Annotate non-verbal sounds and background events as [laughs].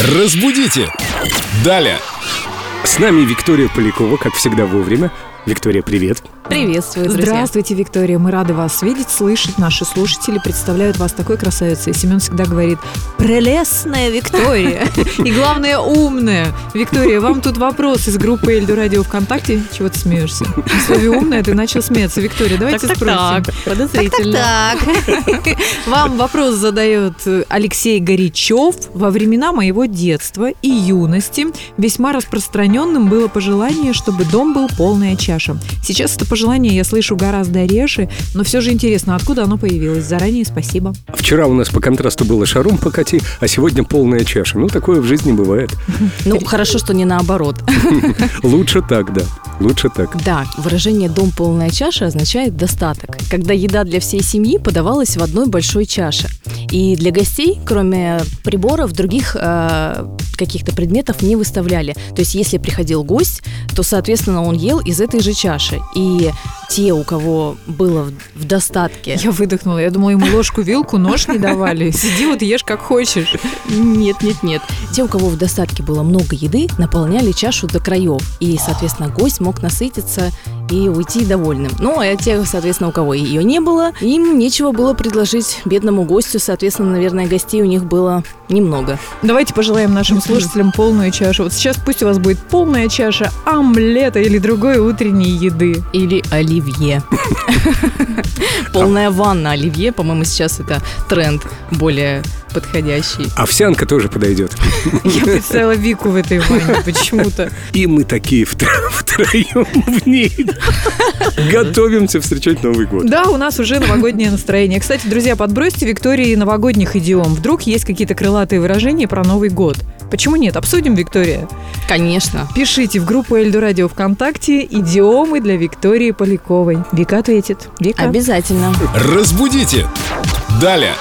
Разбудите! Далее! С нами Виктория Полякова, как всегда вовремя. Виктория, привет. Приветствую, друзья. Здравствуйте, Виктория. Мы рады вас видеть, слышать. Наши слушатели представляют вас такой красавицей. Семен всегда говорит «Прелестная Виктория». [laughs] И главное, умная. Виктория, вам тут вопрос из группы Эльду Радио ВКонтакте. Чего ты смеешься? В слове «умная» ты начал смеяться. Виктория, давайте Так, так, спросим. так, подозрительно. Так. Вам вопрос задает Алексей Горячев. Во времена моего детства и юности весьма распространенным было пожелание, чтобы дом был полная чаша. Сейчас это пожелание я слышу гораздо реже, но все же интересно, откуда оно появилось. Заранее спасибо. Вчера у нас по контрасту было шаром покати, а сегодня полная чаша. Ну, такое в жизни бывает. [laughs] Ну, хорошо, что не наоборот. [laughs] Лучше так, да. Лучше так. Да, выражение «дом полная чаша» означает достаток, когда еда для всей семьи подавалась в одной большой чаше. И для гостей, кроме приборов, других э, каких-то предметов не выставляли. То есть, если приходил гость, то, соответственно, он ел из этой же чаши. И те, у кого было в, в достатке... Я выдохнула. Я думала, ему ложку, вилку, нож не давали. [laughs] Сиди вот ешь как хочешь. Нет, нет, нет. Те, у кого в достатке было много еды, наполняли чашу до краев. И, соответственно, гость мог насытиться и уйти довольным. Ну, а те, соответственно, у кого ее не было, им нечего было предложить бедному гостю. Соответственно, наверное, гостей у них было немного. Давайте пожелаем нашим слушателям полную чашу. Вот сейчас пусть у вас будет полная чаша омлета или другой утренней еды. Или оливье. [laughs] Полная ванна оливье, по-моему, сейчас это тренд более подходящий. Овсянка тоже подойдет. [laughs] Я представила Вику в этой ванне почему-то. И мы такие втро- втроем в ней. Готовимся встречать Новый год. Да, у нас уже новогоднее настроение. Кстати, друзья, подбросьте Виктории новогодних идиом. Вдруг есть какие-то крылатые выражения про Новый год. Почему нет? Обсудим, Виктория. Конечно. Пишите в группу Эльду Радио ВКонтакте идиомы для Виктории Поляковой. Вика ответит. Вика. Обязательно. Разбудите! Далее!